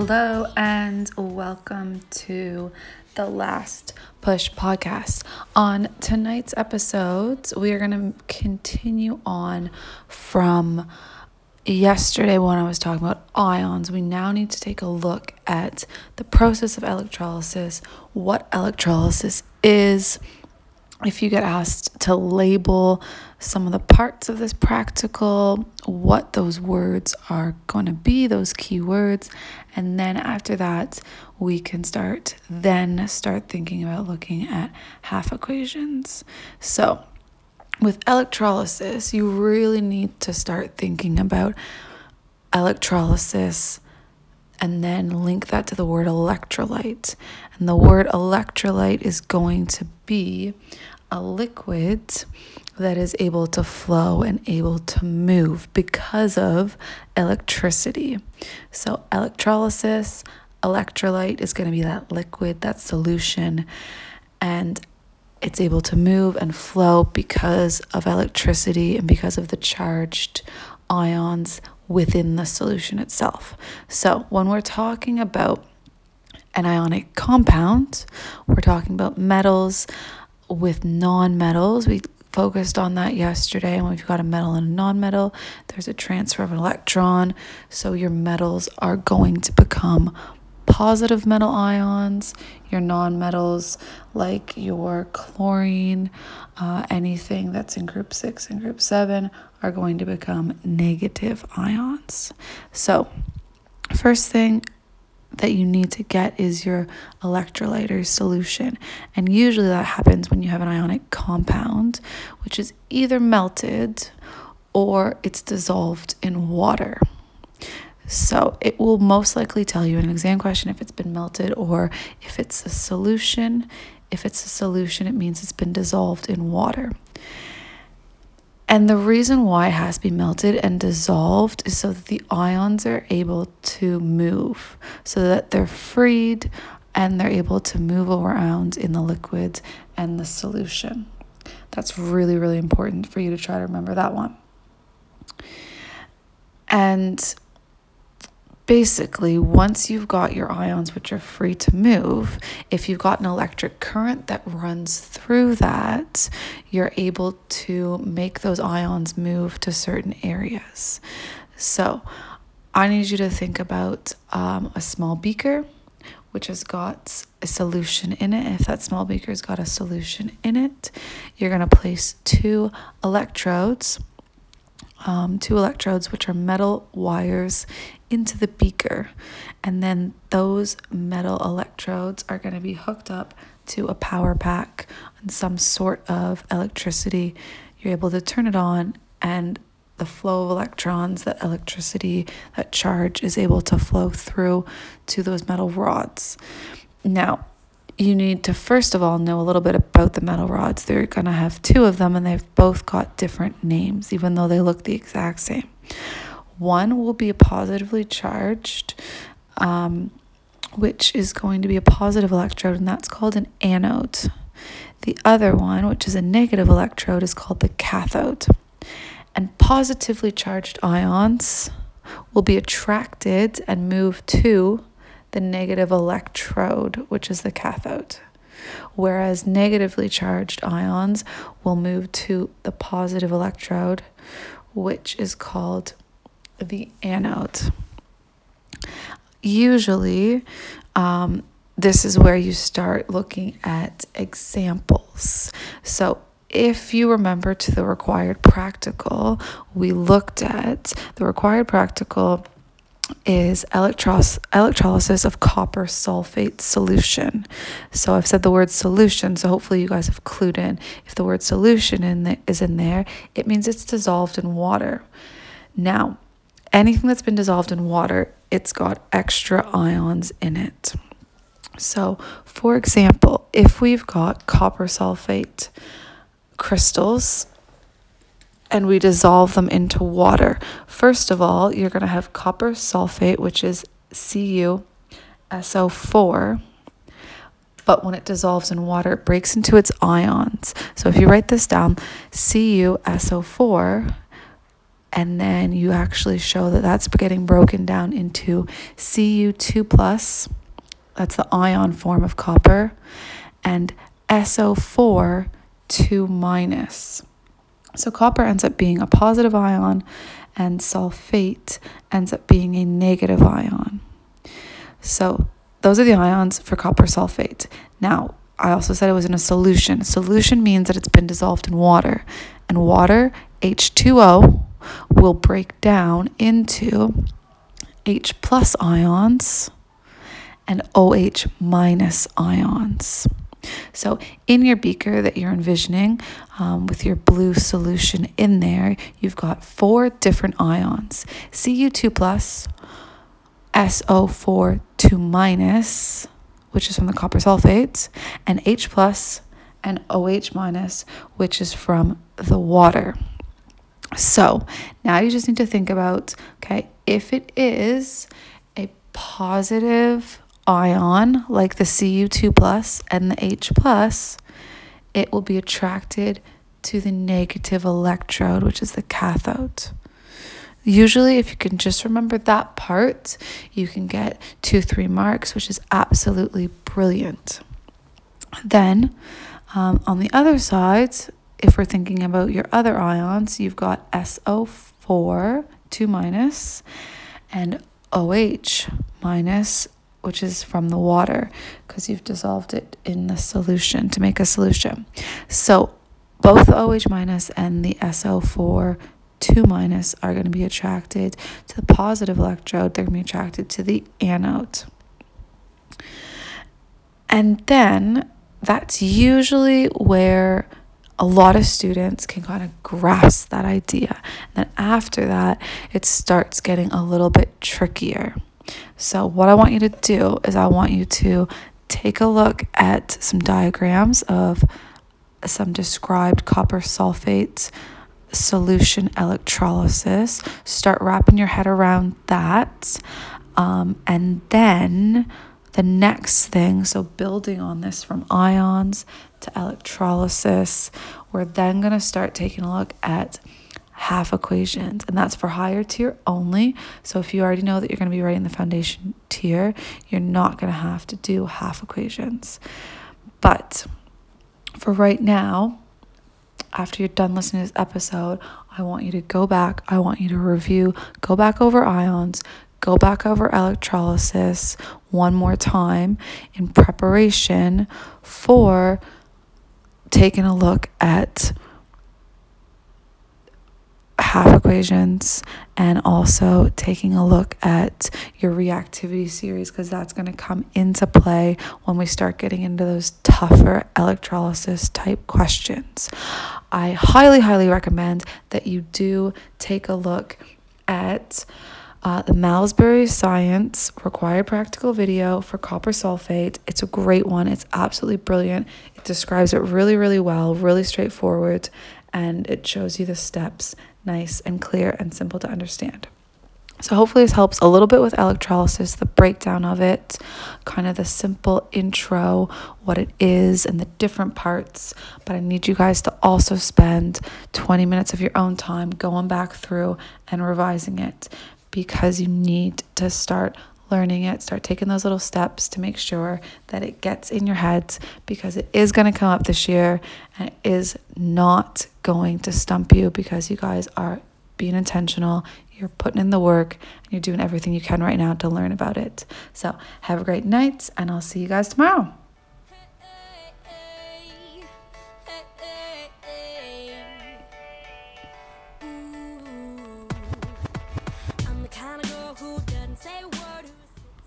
Hello, and welcome to the Last Push podcast. On tonight's episode, we are going to continue on from yesterday when I was talking about ions. We now need to take a look at the process of electrolysis, what electrolysis is if you get asked to label some of the parts of this practical, what those words are going to be, those key words, and then after that, we can start then start thinking about looking at half equations. So, with electrolysis, you really need to start thinking about electrolysis and then link that to the word electrolyte. And the word electrolyte is going to be a liquid that is able to flow and able to move because of electricity. So, electrolysis, electrolyte is going to be that liquid, that solution, and it's able to move and flow because of electricity and because of the charged ions within the solution itself. So, when we're talking about an ionic compound, we're talking about metals with non-metals. We focused on that yesterday. When we've got a metal and a non-metal, there's a transfer of an electron. So your metals are going to become positive metal ions. Your non-metals, like your chlorine, uh, anything that's in group six and group seven, are going to become negative ions. So, first thing that you need to get is your electrolyte solution. And usually that happens when you have an ionic compound, which is either melted or it's dissolved in water. So it will most likely tell you in an exam question if it's been melted or if it's a solution. If it's a solution, it means it's been dissolved in water. And the reason why it has to be melted and dissolved is so that the ions are able to move, so that they're freed and they're able to move around in the liquid and the solution. That's really, really important for you to try to remember that one. And basically, once you've got your ions which are free to move, if you've got an electric current that runs through that, you're able to make those ions move to certain areas. So, I need you to think about um, a small beaker which has got a solution in it. If that small beaker's got a solution in it, you're going to place two electrodes um, two electrodes, which are metal wires, into the beaker. And then those metal electrodes are going to be hooked up to a power pack and some sort of electricity. You're able to turn it on, and the flow of electrons, that electricity, that charge is able to flow through to those metal rods. Now, you need to first of all know a little bit about the metal rods. They're going to have two of them, and they've both got different names, even though they look the exact same. One will be positively charged, um, which is going to be a positive electrode, and that's called an anode. The other one, which is a negative electrode, is called the cathode. And positively charged ions will be attracted and move to the negative electrode, which is the cathode. Whereas negatively charged ions will move to the positive electrode, which is called the anode. Usually, um, this is where you start looking at examples. So, if you remember to the required practical, we looked at the required practical is electros- electrolysis of copper sulfate solution. So I've said the word solution, so hopefully you guys have clued in. If the word solution in the, is in there, it means it's dissolved in water. Now, anything that's been dissolved in water, it's got extra ions in it. So, for example, if we've got copper sulfate crystals and we dissolve them into water. First of all, you're going to have copper sulfate, which is CuSO4. But when it dissolves in water, it breaks into its ions. So if you write this down, CuSO4 and then you actually show that that's getting broken down into Cu2 plus, that's the ion form of copper, and SO4 2 minus. So copper ends up being a positive ion and sulfate ends up being a negative ion. So those are the ions for copper sulfate. Now, I also said it was in a solution. Solution means that it's been dissolved in water, and water, H2O, will break down into H plus ions and OH minus ions. So, in your beaker that you're envisioning um, with your blue solution in there, you've got four different ions Cu2 plus, SO4 2 minus, which is from the copper sulfates, and H plus and OH minus, which is from the water. So now you just need to think about okay, if it is a positive ion like the Cu2 plus and the H plus, it will be attracted to the negative electrode, which is the cathode. Usually, if you can just remember that part, you can get two, three marks, which is absolutely brilliant. Then, um, on the other side, if we're thinking about your other ions, you've got SO4, 2 minus, and OH minus, which is from the water because you've dissolved it in the solution to make a solution. So both OH minus and the SO4 2 minus are going to be attracted to the positive electrode. They're going to be attracted to the anode. And then that's usually where a lot of students can kind of grasp that idea. And then after that, it starts getting a little bit trickier. So, what I want you to do is, I want you to take a look at some diagrams of some described copper sulfate solution electrolysis. Start wrapping your head around that. Um, and then the next thing, so building on this from ions to electrolysis, we're then going to start taking a look at half equations, and that's for higher tier only. So if you already know that you're going to be writing the foundation tier, you're not going to have to do half equations. But for right now, after you're done listening to this episode, I want you to go back. I want you to review, go back over ions, go back over electrolysis one more time in preparation for taking a look at half equations and also taking a look at your reactivity series because that's going to come into play when we start getting into those tougher electrolysis type questions. I highly, highly recommend that you do take a look at. Uh, the Malmesbury Science required practical video for copper sulfate. It's a great one. It's absolutely brilliant. It describes it really, really well, really straightforward, and it shows you the steps nice and clear and simple to understand. So, hopefully, this helps a little bit with electrolysis, the breakdown of it, kind of the simple intro, what it is, and the different parts. But I need you guys to also spend 20 minutes of your own time going back through and revising it because you need to start learning it, start taking those little steps to make sure that it gets in your heads because it is going to come up this year and it is not going to stump you because you guys are being intentional. You're putting in the work and you're doing everything you can right now to learn about it. So, have a great night, and I'll see you guys tomorrow.